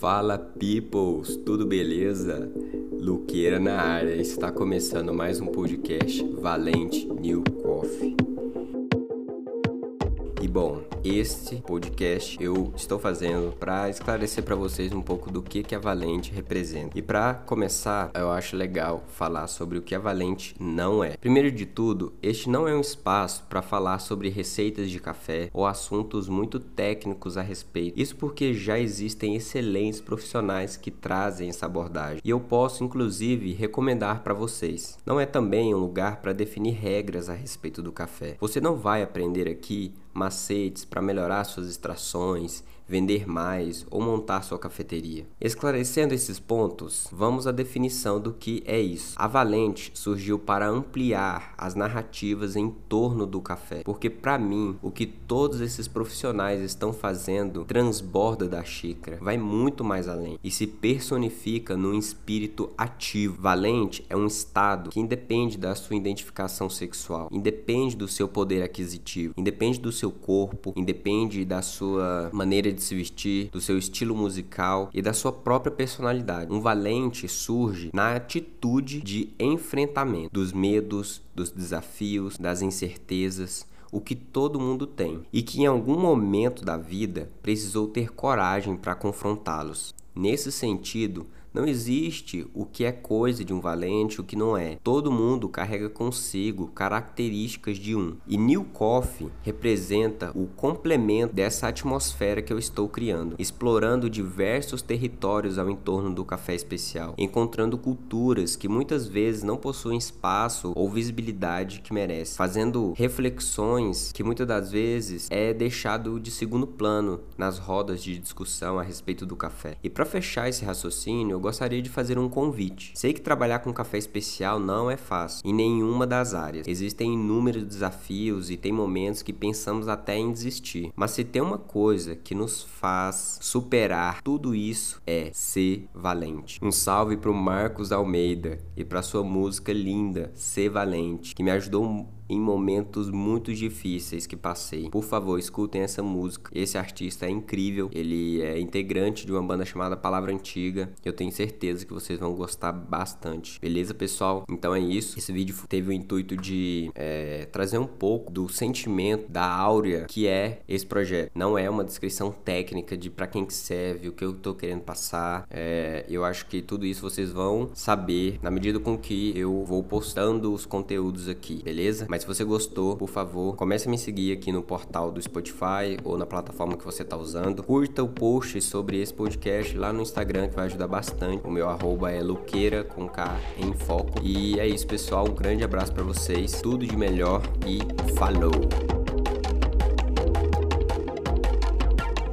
Fala peoples, tudo beleza? Luqueira na área, está começando mais um podcast Valente New Coffee. Bom, este podcast eu estou fazendo para esclarecer para vocês um pouco do que que a Valente representa. E para começar, eu acho legal falar sobre o que a Valente não é. Primeiro de tudo, este não é um espaço para falar sobre receitas de café ou assuntos muito técnicos a respeito. Isso porque já existem excelentes profissionais que trazem essa abordagem. E eu posso inclusive recomendar para vocês. Não é também um lugar para definir regras a respeito do café. Você não vai aprender aqui macetes para melhorar suas extrações, vender mais ou montar sua cafeteria. Esclarecendo esses pontos, vamos à definição do que é isso. A Valente surgiu para ampliar as narrativas em torno do café, porque para mim o que todos esses profissionais estão fazendo transborda da xícara, vai muito mais além e se personifica num espírito ativo. Valente é um estado que independe da sua identificação sexual, independe do seu poder aquisitivo, independe do seu corpo, independe da sua maneira de se vestir, do seu estilo musical e da sua própria personalidade. Um valente surge na atitude de enfrentamento dos medos, dos desafios, das incertezas, o que todo mundo tem e que em algum momento da vida precisou ter coragem para confrontá-los. Nesse sentido, não existe o que é coisa de um valente, o que não é. Todo mundo carrega consigo características de um. E New Coffee representa o complemento dessa atmosfera que eu estou criando, explorando diversos territórios ao entorno do café especial, encontrando culturas que muitas vezes não possuem espaço ou visibilidade que merecem, fazendo reflexões que muitas das vezes é deixado de segundo plano nas rodas de discussão a respeito do café. E para fechar esse raciocínio, eu gostaria de fazer um convite. Sei que trabalhar com café especial não é fácil, em nenhuma das áreas. Existem inúmeros desafios e tem momentos que pensamos até em desistir. Mas se tem uma coisa que nos faz superar tudo isso é ser valente. Um salve para o Marcos Almeida e para sua música linda, Ser Valente, que me ajudou em momentos muito difíceis que passei. Por favor, escutem essa música. Esse artista é incrível. Ele é integrante de uma banda chamada Palavra Antiga. Eu tenho certeza que vocês vão gostar bastante. Beleza, pessoal? Então é isso. Esse vídeo teve o intuito de é, trazer um pouco do sentimento, da áurea que é esse projeto. Não é uma descrição técnica de para quem que serve, o que eu tô querendo passar. É, eu acho que tudo isso vocês vão saber na medida com que eu vou postando os conteúdos aqui, beleza? Se você gostou, por favor, comece a me seguir aqui no portal do Spotify ou na plataforma que você está usando. Curta o post sobre esse podcast lá no Instagram, que vai ajudar bastante. O meu arroba é Luqueira com K em foco. E é isso, pessoal. Um grande abraço para vocês. Tudo de melhor e falou!